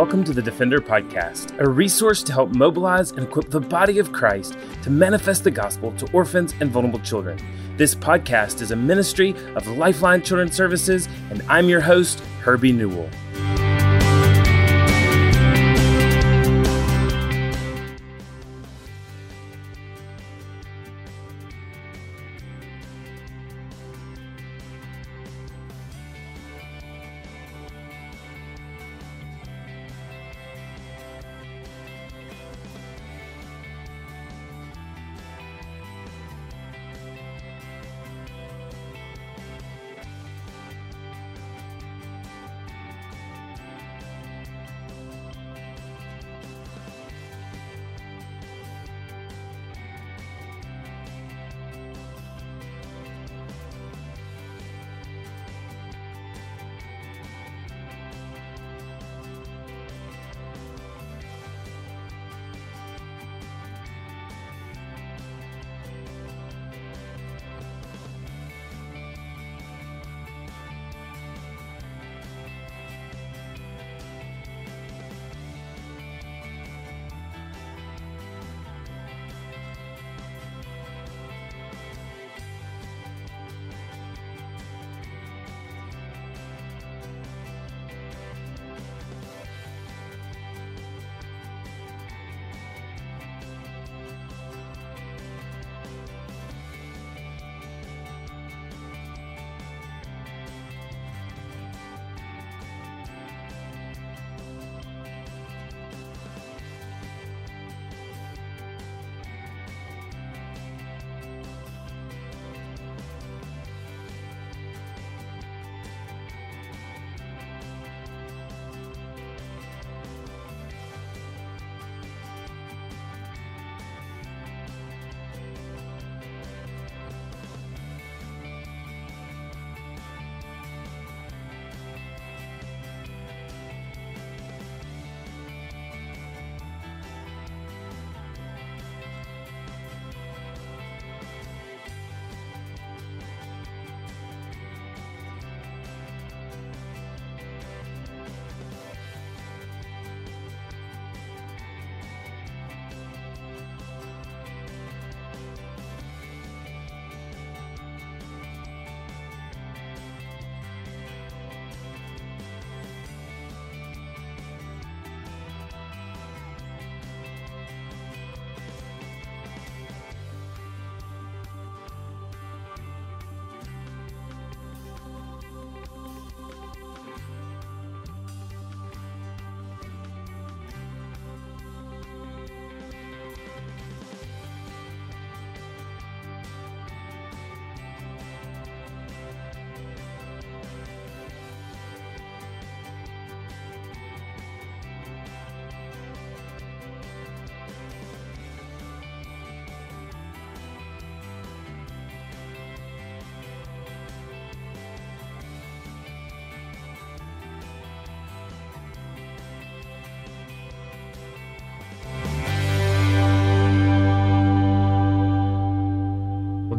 welcome to the Defender Podcast, a resource to help mobilize and equip the body of Christ to manifest the gospel to orphans and vulnerable children. This podcast is a ministry of Lifeline Children's Services, and I'm your host, Herbie Newell.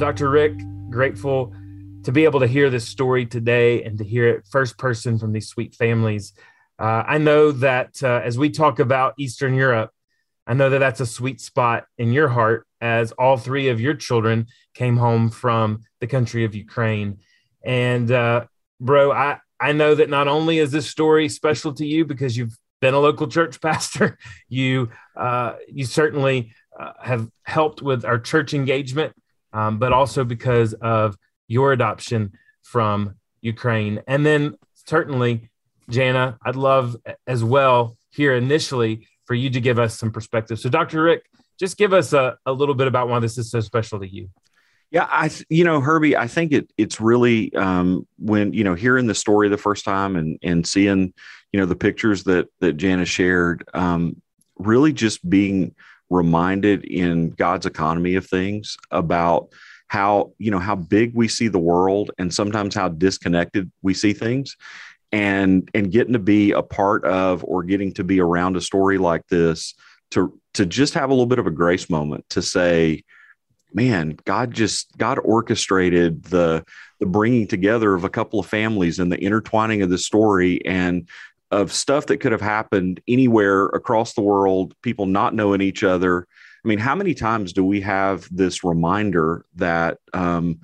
Dr. Rick, grateful to be able to hear this story today and to hear it first person from these sweet families. Uh, I know that uh, as we talk about Eastern Europe, I know that that's a sweet spot in your heart as all three of your children came home from the country of Ukraine. And, uh, bro, I, I know that not only is this story special to you because you've been a local church pastor, you, uh, you certainly uh, have helped with our church engagement um, but also because of your adoption from Ukraine. And then certainly, Jana, I'd love as well here initially for you to give us some perspective. So, Dr. Rick, just give us a, a little bit about why this is so special to you. Yeah, I you know Herbie, I think it it's really um, when you know hearing the story the first time and and seeing you know the pictures that that Jana shared, um, really just being reminded in God's economy of things about how you know how big we see the world and sometimes how disconnected we see things. And and getting to be a part of or getting to be around a story like this to to just have a little bit of a grace moment to say man god just god orchestrated the the bringing together of a couple of families and the intertwining of the story and of stuff that could have happened anywhere across the world, people not knowing each other. I mean, how many times do we have this reminder that um,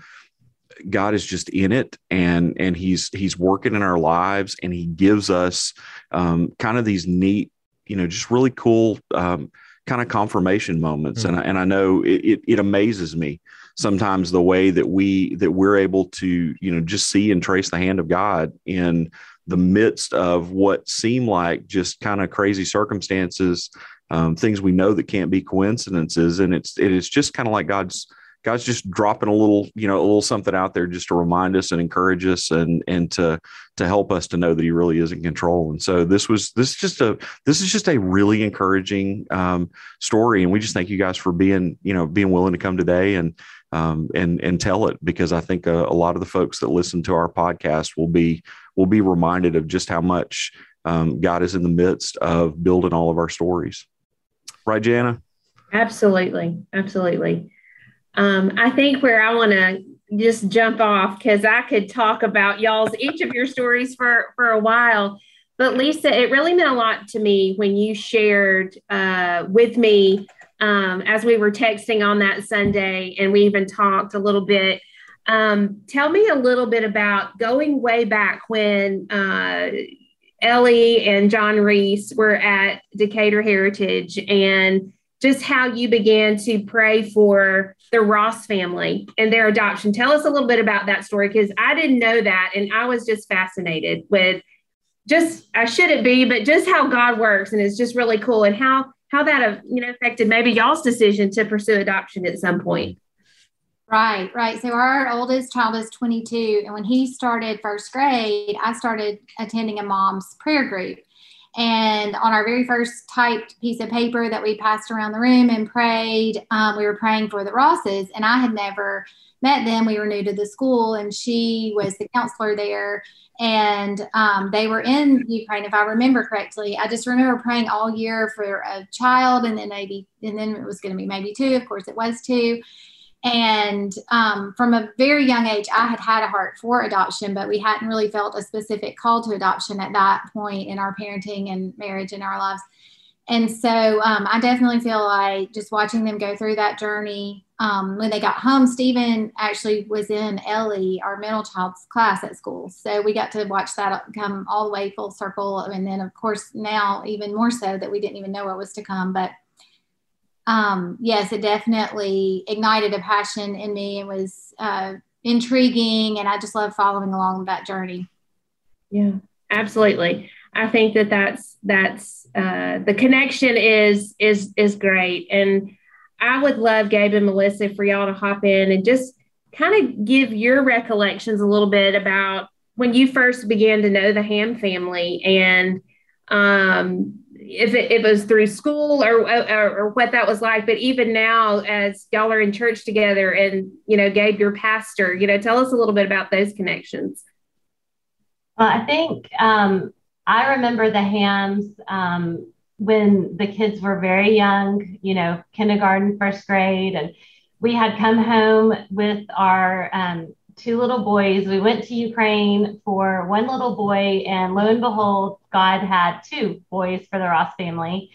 God is just in it and and he's he's working in our lives and he gives us um, kind of these neat, you know, just really cool um, kind of confirmation moments. Mm-hmm. And I, and I know it, it, it amazes me sometimes the way that we that we're able to you know just see and trace the hand of God in the midst of what seem like just kind of crazy circumstances, um, things we know that can't be coincidences, and it's it is just kind of like God's God's just dropping a little you know a little something out there just to remind us and encourage us and and to to help us to know that He really is in control. And so this was this is just a this is just a really encouraging um, story, and we just thank you guys for being you know being willing to come today and um, and and tell it because I think a, a, lot of the folks that listen to our podcast will be will be reminded of just how much um, God is in the midst of building all of our stories. Right, Jana? Absolutely, absolutely. Um, I think where I want to just jump off because I could talk about y'all's each of your stories for for a while. But Lisa, it really meant a lot to me when you shared uh, with me um, as we were texting on that Sunday, and we even talked a little bit. Um, tell me a little bit about going way back when uh, Ellie and John Reese were at Decatur Heritage and just how you began to pray for the Ross family and their adoption. Tell us a little bit about that story because I didn't know that. And I was just fascinated with just, I shouldn't be, but just how God works. And it's just really cool. And how how that have you know affected maybe y'all's decision to pursue adoption at some point. Right, right. So our oldest child is 22, and when he started first grade, I started attending a mom's prayer group. And on our very first typed piece of paper that we passed around the room and prayed, um, we were praying for the Rosses, and I had never met them. We were new to the school, and she was the counselor there and um, they were in Ukraine, if I remember correctly. I just remember praying all year for a child, and then maybe, and then it was going to be maybe two. Of course, it was two. And um, from a very young age, I had had a heart for adoption, but we hadn't really felt a specific call to adoption at that point in our parenting and marriage in our lives. And so um, I definitely feel like just watching them go through that journey um, when they got home, Stephen actually was in Ellie, our middle child's class at school. So we got to watch that come all the way full circle. And then, of course, now even more so that we didn't even know what was to come. But um, yes, it definitely ignited a passion in me and was uh, intriguing. And I just love following along that journey. Yeah, absolutely. I think that that's that's uh, the connection is is is great and I would love Gabe and Melissa for y'all to hop in and just kind of give your recollections a little bit about when you first began to know the Hamn family and um, if it, it, was through school or, or, or what that was like. But even now, as y'all are in church together, and you know, Gabe, your pastor, you know, tell us a little bit about those connections. Well, I think um, I remember the Hamns um, when the kids were very young, you know, kindergarten, first grade, and we had come home with our um, two little boys. We went to Ukraine for one little boy, and lo and behold, God had two boys for the Ross family.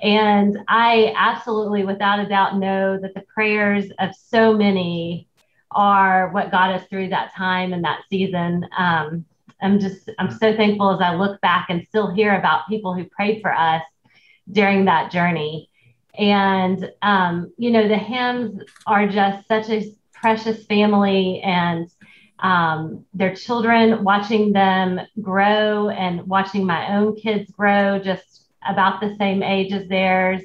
And I absolutely, without a doubt, know that the prayers of so many are what got us through that time and that season. Um, I'm just, I'm so thankful as I look back and still hear about people who prayed for us during that journey. And, um, you know, the Hamns are just such a precious family and um, their children, watching them grow and watching my own kids grow just about the same age as theirs.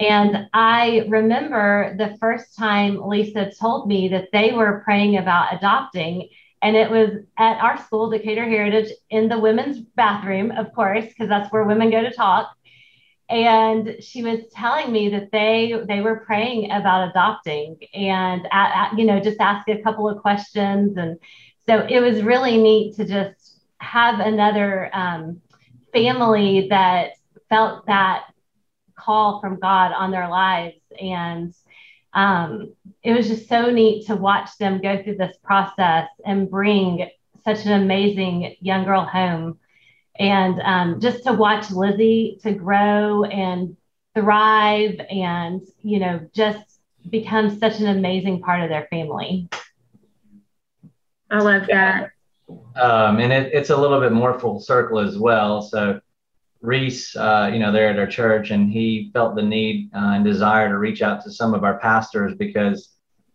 And I remember the first time Lisa told me that they were praying about adopting. And it was at our school, Decatur Heritage, in the women's bathroom, of course, because that's where women go to talk and she was telling me that they they were praying about adopting and at, at, you know just ask a couple of questions. And so it was really neat to just have another um, family that felt that call from god on their lives. And um, it was just so neat to watch them go through this process and bring such an amazing young girl home And um, just to watch Lizzie to grow and thrive and, you know, just become such an amazing part of their family. I love that. Um, and it, it's a little bit more full circle as well. So Reese, uh, you know, there at our church, and he felt the need uh, and desire to reach out to some of our pastors because,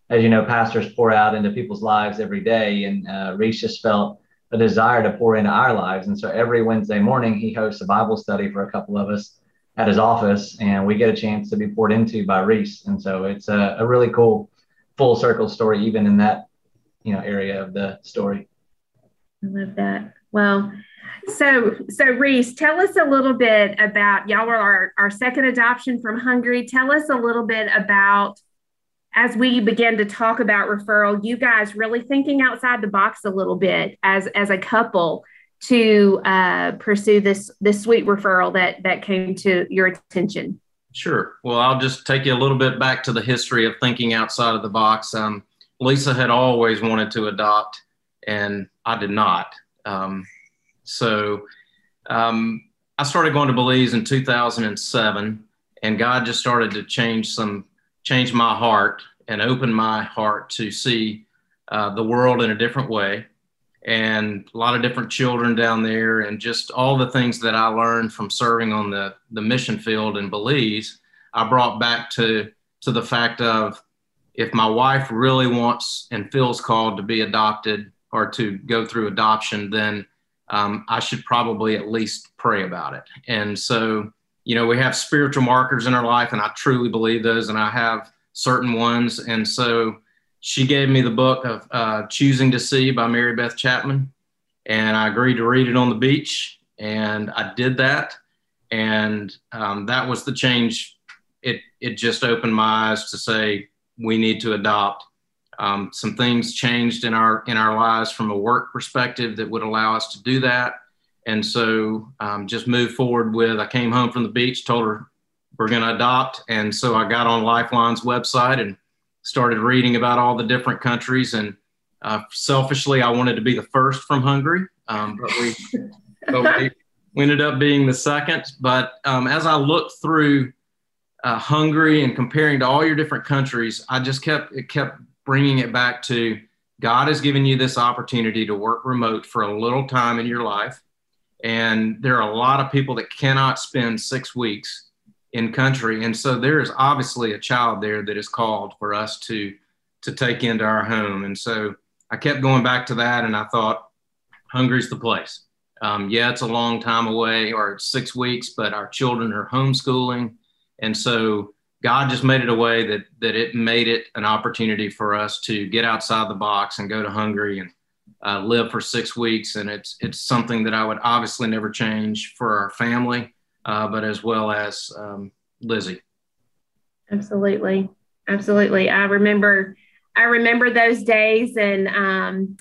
as you know, pastors pour out into people's lives every day, and uh, Reese just felt a desire to pour into our lives. And so every Wednesday morning, he hosts a Bible study for a couple of us at his office, and we get a chance to be poured into by Reese. And so it's a, a really cool full circle story, even in that you know area of the story. I love that. Well, so so Reese, tell us a little bit about y'all were our, our second adoption from Hungary. Tell us a little bit about as we begin to talk about referral, you guys really thinking outside the box a little bit as as a couple to uh, pursue this this sweet referral that that came to your attention. Sure. Well, I'll just take you a little bit back to the history of thinking outside of the box. Um, Lisa had always wanted to adopt, and I did not. Um, so um, I started going to Belize in 2007, and God just started to change some, change my heart and open my heart to see uh, the world in a different way, and a lot of different children down there, and just all the things that I learned from serving on the the mission field in Belize. I brought back to to the fact of if my wife really wants and feels called to be adopted or to go through adoption, then um, I should probably at least pray about it. And so, you know, we have spiritual markers in our life, and I truly believe those, and I have certain ones. And so she gave me the book of uh, Choosing to See by Mary Beth Chapman, and I agreed to read it on the beach, and I did that. And um, that was the change. It, it just opened my eyes to say, we need to adopt um, some things changed in our in our lives from a work perspective that would allow us to do that, and so um, just moved forward with. I came home from the beach, told her we're going to adopt, and so I got on Lifeline's website and started reading about all the different countries. And uh, selfishly, I wanted to be the first from Hungary, um, but we. but we, we ended up being the second. But um, as I looked through uh, Hungary and comparing to all your different countries, I just kept it kept bringing it back to God has given you this opportunity to work remote for a little time in your life. And there are a lot of people that cannot spend six weeks in country. And so there is obviously a child there that is called for us to, to take into our home. And so I kept going back to that and I thought, Hungary's the place. Um, yeah, it's a long time away or it's six weeks, but our children are homeschooling. And so God just made it a way that that it made it an opportunity for us to get outside the box and go to Hungary and uh, live for six weeks. And it's it's something that I would obviously never change for our family, uh, but as well as um, Lizzie. Absolutely, absolutely. I remember I remember those days, and um,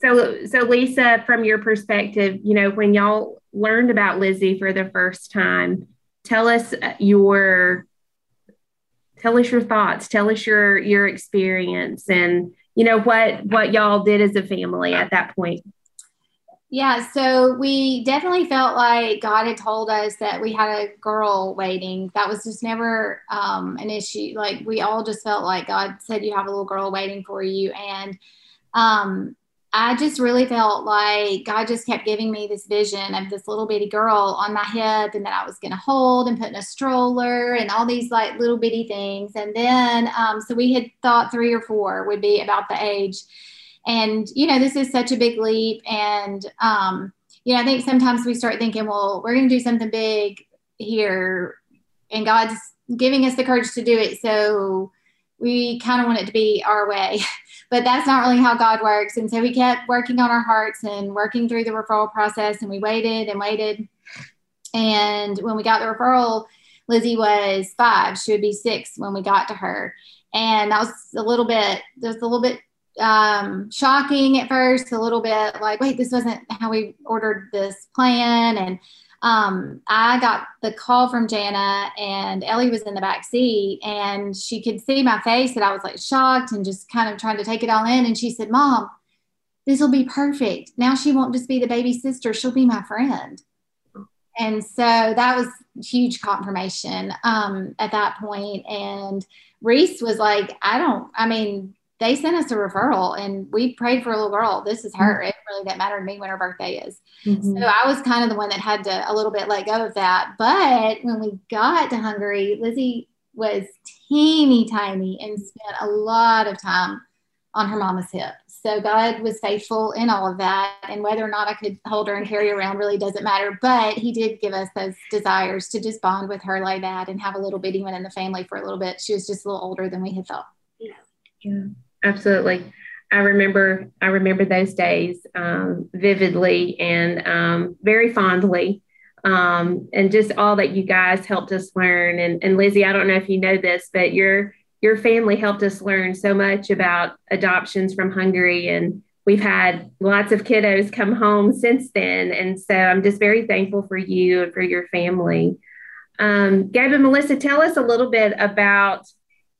so so Lisa, from your perspective, you know, when y'all learned about Lizzie for the first time, tell us your tell us your thoughts tell us your your experience and you know what what y'all did as a family at that point. Yeah so we definitely felt like god had told us that we had a girl waiting. That was just never um, an issue. Like we all just felt like god said you have a little girl waiting for you. And um, I just really felt like God just kept giving me this vision of this little bitty girl on my hip and that I was going to hold and put in a stroller and all these like little bitty things. And then, um, so we had thought three or four would be about the age. And, you know, this is such a big leap. And, um, you know, I think sometimes we start thinking, well, we're going to do something big here. And God's giving us the courage to do it. So we kind of want it to be our way. but that's not really how God works. And so we kept working on our hearts and working through the referral process. And we waited and waited. And when we got the referral, Lizzie was five. She would be six when we got to her. And that was a little bit, just a little bit um, shocking at first, a little bit like, wait, this wasn't how we ordered this plan. And um, I got the call from Jana, and Ellie was in the back seat, and she could see my face that I was like shocked and just kind of trying to take it all in. And she said, "Mom, this will be perfect. Now she won't just be the baby sister, she'll be my friend. And so that was huge confirmation um, at that point. And Reese was like, I don't, I mean, they sent us a referral and we prayed for a little girl. This is her. It really didn't matter to me when her birthday is. Mm-hmm. So I was kind of the one that had to a little bit let go of that. But when we got to Hungary, Lizzie was teeny tiny and spent a lot of time on her mama's hip. So God was faithful in all of that. And whether or not I could hold her and carry her around really doesn't matter. But He did give us those desires to just bond with her like that and have a little bitty one in the family for a little bit. She was just a little older than we had thought. Yeah, yeah absolutely. I remember I remember those days um, vividly and um, very fondly. Um, and just all that you guys helped us learn. And, and Lizzie, I don't know if you know this, but you're your family helped us learn so much about adoptions from Hungary. And we've had lots of kiddos come home since then. And so I'm just very thankful for you and for your family. Um, Gabe and Melissa, tell us a little bit about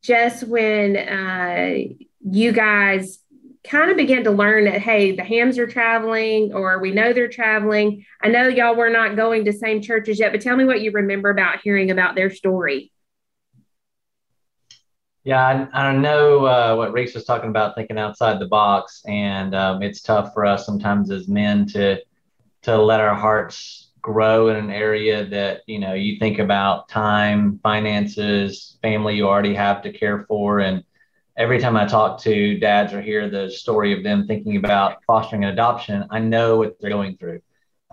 just when uh, you guys kind of began to learn that hey the Hamns are traveling or we know they're traveling. I know y'all were not going to same churches yet but tell me what you remember about hearing about their story. Yeah, I, I know uh, what Reese was talking about, thinking outside the box, and um, it's tough for us sometimes as men to to let our hearts grow in an area that you know you think about time, finances, family you already have to care for, and every time I talk to dads or hear the story of them thinking about fostering an adoption, I know what they're going through.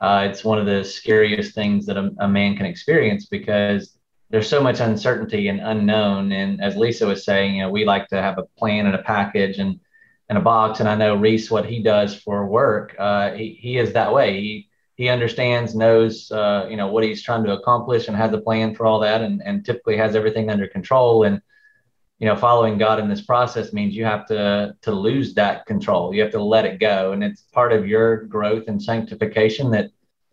Uh, it's one of the scariest things that a, a man can experience because there's so much uncertainty and unknown. And as Lisa was saying, you know, we like to have a plan and a package and and a box. And I know Reese, what he does for work, uh, he he is that way. He he understands, knows, uh, you know, what he's trying to accomplish, and has a plan for all that, and and typically has everything under control. And you know, following God in this process means you have to to lose that control. You have to let it go, and it's part of your growth and sanctification that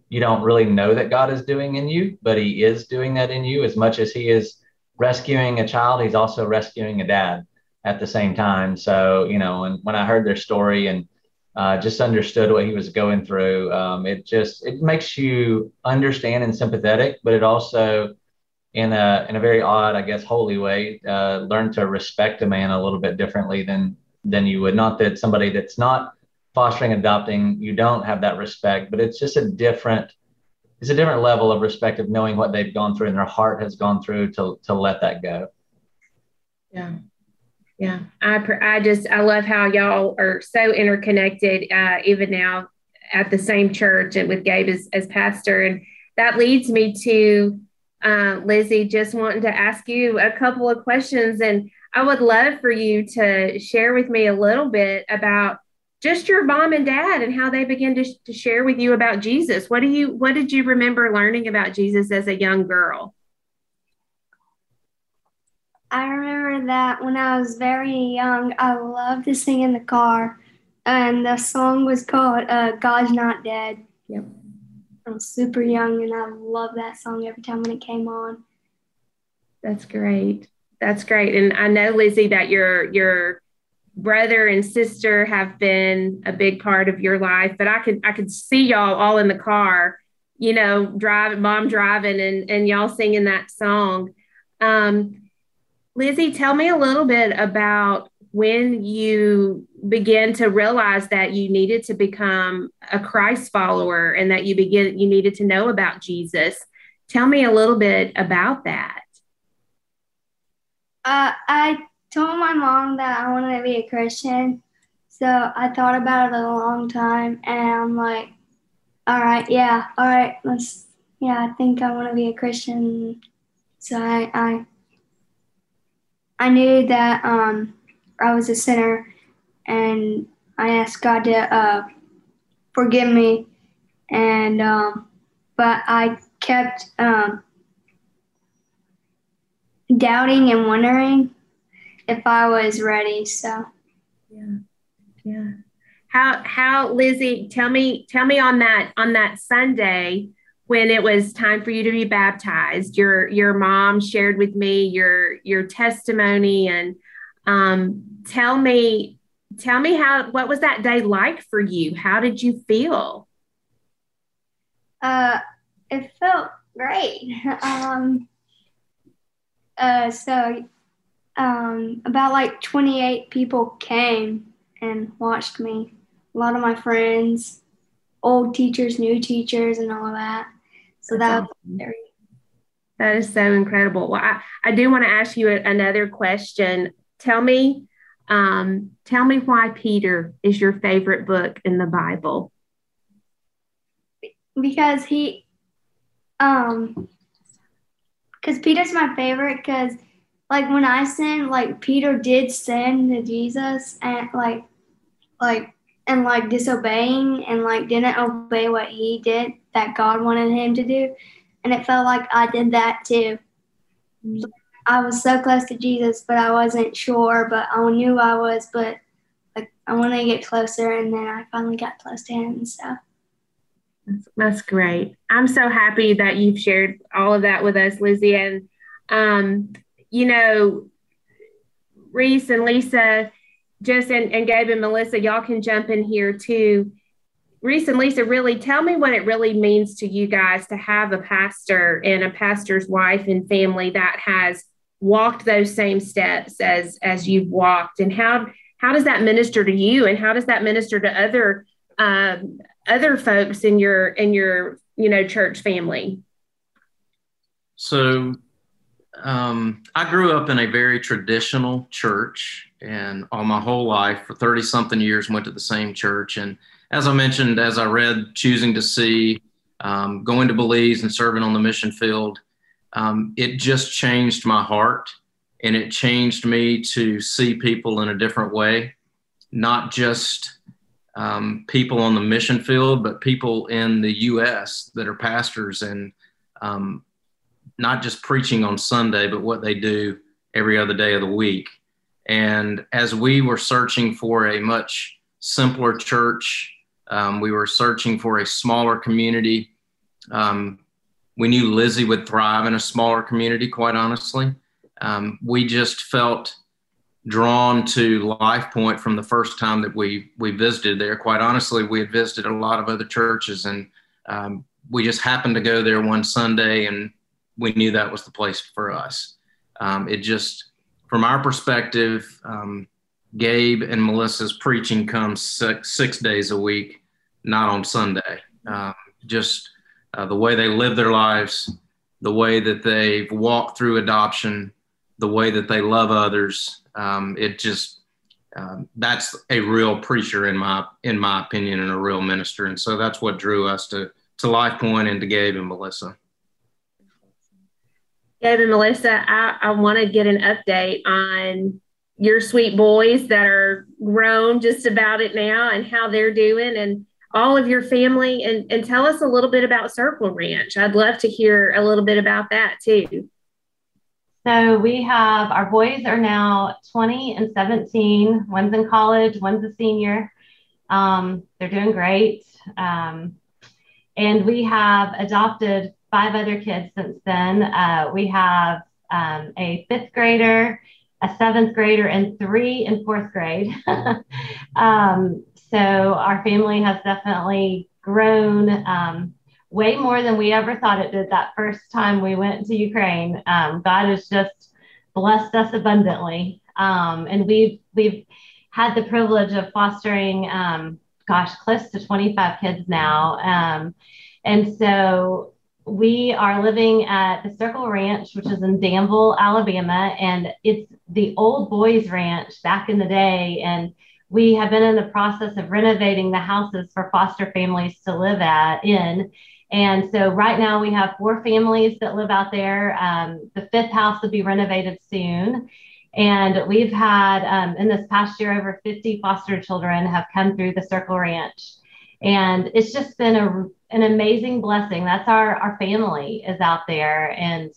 you don't really know that God is doing in you, but He is doing that in you as much as He is rescuing a child. He's also rescuing a dad at the same time. So, you know, and when I heard their story and uh, just understood what he was going through, um, it just it makes you understand and sympathetic, but it also in a in a very odd, I guess, holy way, uh, learn to respect a man a little bit differently than than you would. Not that somebody that's not fostering adopting you don't have that respect but it's just a different it's a different level of respect of knowing what they've gone through and their heart has gone through to to let that go. Yeah. Yeah. I i just i love how y'all are so interconnected uh, even now at the same church and with gabe as, as pastor. And that leads me to uh, lizzie just wanting to ask you a couple of questions and i would love for you to share with me a little bit about just your mom and dad and how they began to, to share with you about Jesus. What do you what did you remember learning about Jesus as a young girl? I remember that when I was very young, I loved to sing in the car, and the song was called uh, "God's Not Dead." Yep. I super young, and I love that song every time when it came on. That's great. That's great. And I know Lizzie that your your brother and sister have been a big part of your life but i could i could see y'all all in the car you know driving mom driving and and y'all singing that song um, lizzie tell me a little bit about when you began to realize that you needed to become a christ follower and that you begin you needed to know about jesus tell me a little bit about that uh, i told my mom that I wanted to be a Christian. So I thought about it a long time and I'm like, all right, yeah, all right, let's, yeah, I think I want to be a Christian. So I, I, I knew that um, I was a sinner and I asked God to uh, forgive me. And, um, but I kept um, doubting and wondering if I was ready. So yeah, yeah. How how Lizzie? Tell me tell me on that on that Sunday when it was time for you to be baptized. Your your mom shared with me your your testimony and um, tell me tell me how what was that day like for you? How did you feel? Uh, it felt great. um, uh, so um, about like 28 people came and watched me. A lot of my friends, old teachers, new teachers, and all of that. So That's that awesome. that is so incredible. Well, I, I do want to ask you another question. Tell me, um, tell me why Peter is your favorite book in the Bible. Because he, um, because Peter's my favorite because like when I sin, like Peter did sin to Jesus and like like and like disobeying and like didn't obey what he did that God wanted him to do. And it felt like I did that too. I was so close to Jesus, but I wasn't sure, but I knew I was, but like I wanted to get closer and then I finally got close to him stuff. That's, that's great. I'm so happy that you've shared all of that with us, Lizzie. And, um, you know, Reese and Lisa, just and, and Gabe and Melissa, y'all can jump in here too. Reese and Lisa, really tell me what it really means to you guys to have a pastor and a pastor's wife and family that has walked those same steps as as you've walked, and how how does that minister to you, and how does that minister to other um, other folks in your in your you know church family? So um, I grew up in a very traditional church, and all my whole life, for 30 something years, went to the same church. And as I mentioned, as I read Choosing to See, um, going to Belize and serving on the mission field, um, it just changed my heart and it changed me to see people in a different way, not just um, people on the mission field, but people in the U.S. that are pastors and um, not just preaching on Sunday, but what they do every other day of the week. And as we were searching for a much simpler church, um, we were searching for a smaller community. Um, we knew Lizzie would thrive in a smaller community, quite honestly. Um, we just felt drawn to Life Point from the first time that we we visited there. Quite honestly, we had visited a lot of other churches, and um, we just happened to go there one Sunday and we knew that was the place for us. Um, it just, from our perspective, um, Gabe and Melissa's preaching comes six, six days a week, not on Sunday. Um, just uh, the way they live their lives, the way that they've walked through adoption, the way that they love others. Um, it just um, that's a real preacher in my in my opinion, and a real minister. And so that's what drew us to to Life Point and to Gabe and Melissa. Gabe and Melissa, I, I want to get an update on your sweet boys that are grown just about it now and how they're doing and all of your family and, and tell us a little bit about Circle Ranch. I'd love to hear a little bit about that too. So we have our boys are now 20 and 17. One's in college, one's a senior. Um, they're doing great. Um, and we have adopted five other kids since then. Uh, we have um, a fifth grader, a seventh grader, and three in fourth grade. um, so our family has definitely grown um, way more than we ever thought it did that first time we went to Ukraine. Um, God has just blessed us abundantly, um, and we've we've had the privilege of fostering, um, gosh, close to 25 kids now. and so we are living at the Circle Ranch, which is in Danville, Alabama, and it's the old boys ranch back in the day. And we have been in the process of renovating the houses for foster families to live at in. And so right now we have four families that live out there. Um, the fifth house will be renovated soon. And we've had um, in this past year over 50 foster children have come through the Circle Ranch. And it's just been a an amazing blessing. That's our our family is out there, and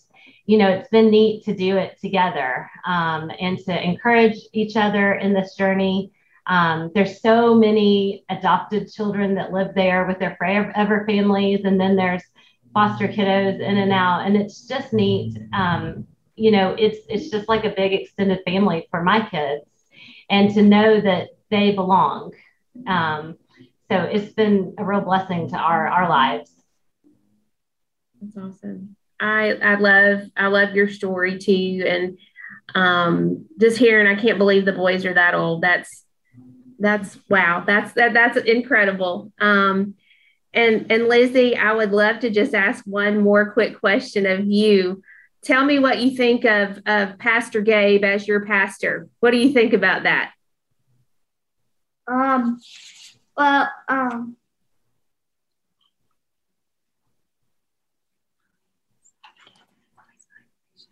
you know it's been neat to do it together um, and to encourage each other in this journey. Um, there's so many adopted children that live there with their forever families, and then there's foster kiddos in and out, and it's just neat. Um, you know, it's it's just like a big extended family for my kids, and to know that they belong. Um, so it's been a real blessing to our our lives. That's awesome. I I love I love your story too, and um, just hearing I can't believe the boys are that old. That's that's wow. That's that that's incredible. Um, and and Lizzie, I would love to just ask one more quick question of you. Tell me what you think of of Pastor Gabe as your pastor. What do you think about that? Um, well, um,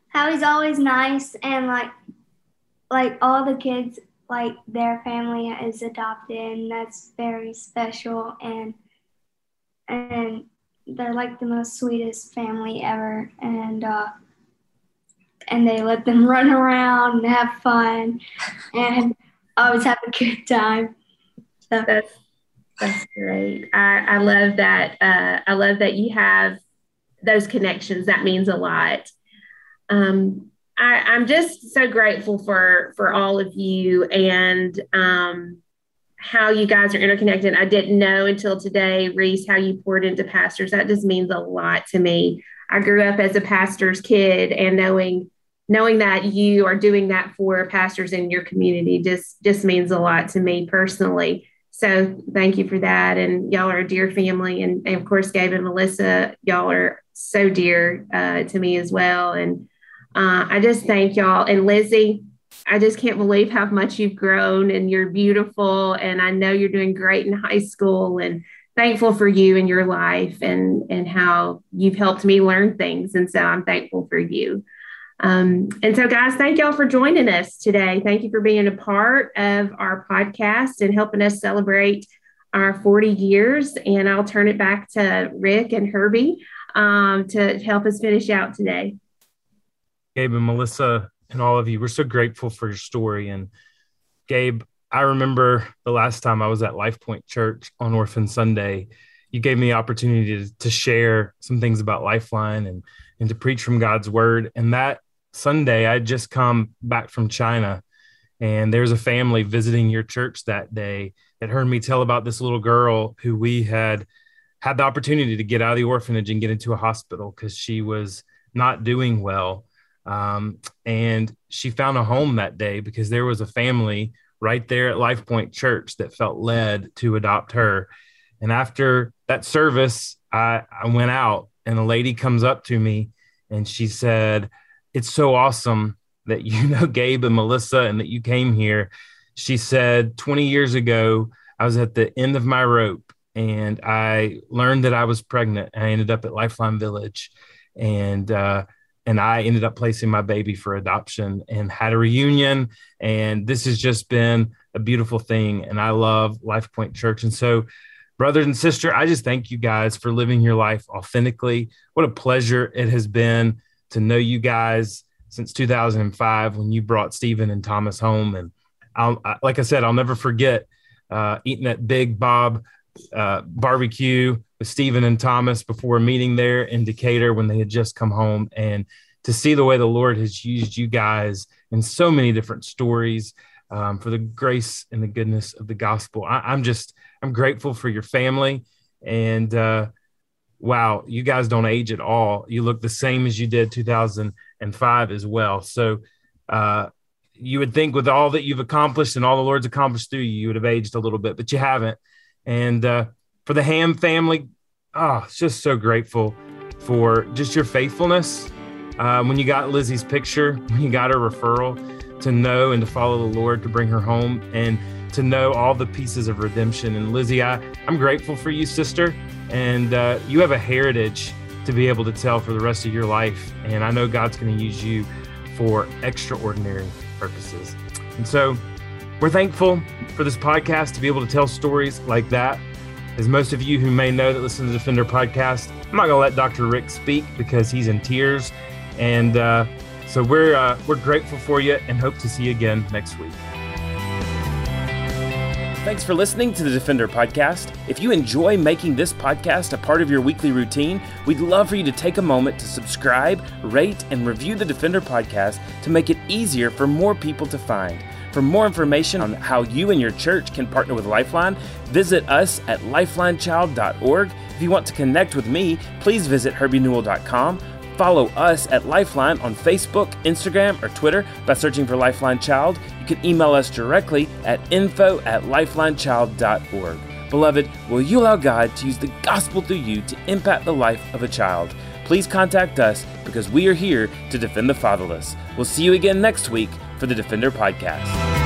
how he's always nice and like, like all the kids, like their family is adopted, and that's very special. And and they're like the most sweetest family ever. And uh, and they let them run around and have fun, and always have a good time. So. That's that's great. I, I love that. Uh, I love that you have those connections. That means a lot. Um, I, am just so grateful for for all of you and um, how you guys are interconnected. I didn't know until today, Reese, how you poured into pastors. That just means a lot to me. I grew up as a pastor's kid, and knowing knowing that you are doing that for pastors in your community just just means a lot to me personally. So thank you for that. And y'all are a dear family. And, and of course, Gabe and Melissa, y'all are so dear uh, to me as well. And uh, I just thank y'all. And Lizzie, I just can't believe how much you've grown and you're beautiful. And I know you're doing great in high school and thankful for you and your life and, and how you've helped me learn things. And so I'm thankful for you. Um, and so, guys, thank y'all for joining us today. Thank you for being a part of our podcast and helping us celebrate our 40 years. And I'll turn it back to Rick and Herbie um, to help us finish out today. Gabe and Melissa and all of you, we're so grateful for your story. And Gabe, I remember the last time I was at Life Point Church on Orphan Sunday, you gave me the opportunity to, to share some things about Lifeline and and to preach from God's word. And that Sunday, I just come back from China, and there's a family visiting your church that day that heard me tell about this little girl who we had had the opportunity to get out of the orphanage and get into a hospital because she was not doing well. Um, and she found a home that day because there was a family right there at Life Point Church that felt led to adopt her. And after that service, I, I went out, and a lady comes up to me and she said, it's so awesome that you know Gabe and Melissa and that you came here. She said 20 years ago, I was at the end of my rope and I learned that I was pregnant. I ended up at Lifeline Village and, uh, and I ended up placing my baby for adoption and had a reunion. And this has just been a beautiful thing. And I love Life Point Church. And so, brothers and sister, I just thank you guys for living your life authentically. What a pleasure it has been to know you guys since 2005 when you brought Stephen and Thomas home. And I'll, I, like I said, I'll never forget uh, eating that big Bob uh, barbecue with Stephen and Thomas before meeting there in Decatur when they had just come home. And to see the way the Lord has used you guys in so many different stories um, for the grace and the goodness of the gospel. I, am just, I'm grateful for your family. And, uh, wow, you guys don't age at all. You look the same as you did 2005 as well. So, uh, you would think with all that you've accomplished and all the Lord's accomplished through you, you would have aged a little bit, but you haven't. And uh, for the Hamn family, oh, just so grateful for just your faithfulness. Uh, when you got Lizzie's picture, when you got her referral, to know and to follow the Lord to bring her home and to know all the pieces of redemption. And Lizzie, I, I'm grateful for you, sister. And uh, you have a heritage to be able to tell for the rest of your life. And I know God's going to use you for extraordinary purposes. And so we're thankful for this podcast to be able to tell stories like that. As most of you who may know that listen to the Defender podcast, I'm not going to let Dr. Rick speak because he's in tears. And uh, so we're, uh, we're grateful for you and hope to see you again next week. Thanks for listening to the Defender Podcast. If you enjoy making this podcast a part of your weekly routine, we'd love for you to take a moment to subscribe, rate, and review the Defender Podcast to make it easier for more people to find. For more information on how you and your church can partner with Lifeline, visit us at lifelinechild.org. If you want to connect with me, please visit herbienewell.com. Follow us at Lifeline on Facebook, Instagram, or Twitter by searching for Lifeline Child. You can email us directly at info at lifelinechild.org. Beloved, will you allow God to use the gospel through you to impact the life of a child? Please contact us because we are here to defend the fatherless. We'll see you again next week for the Defender Podcast.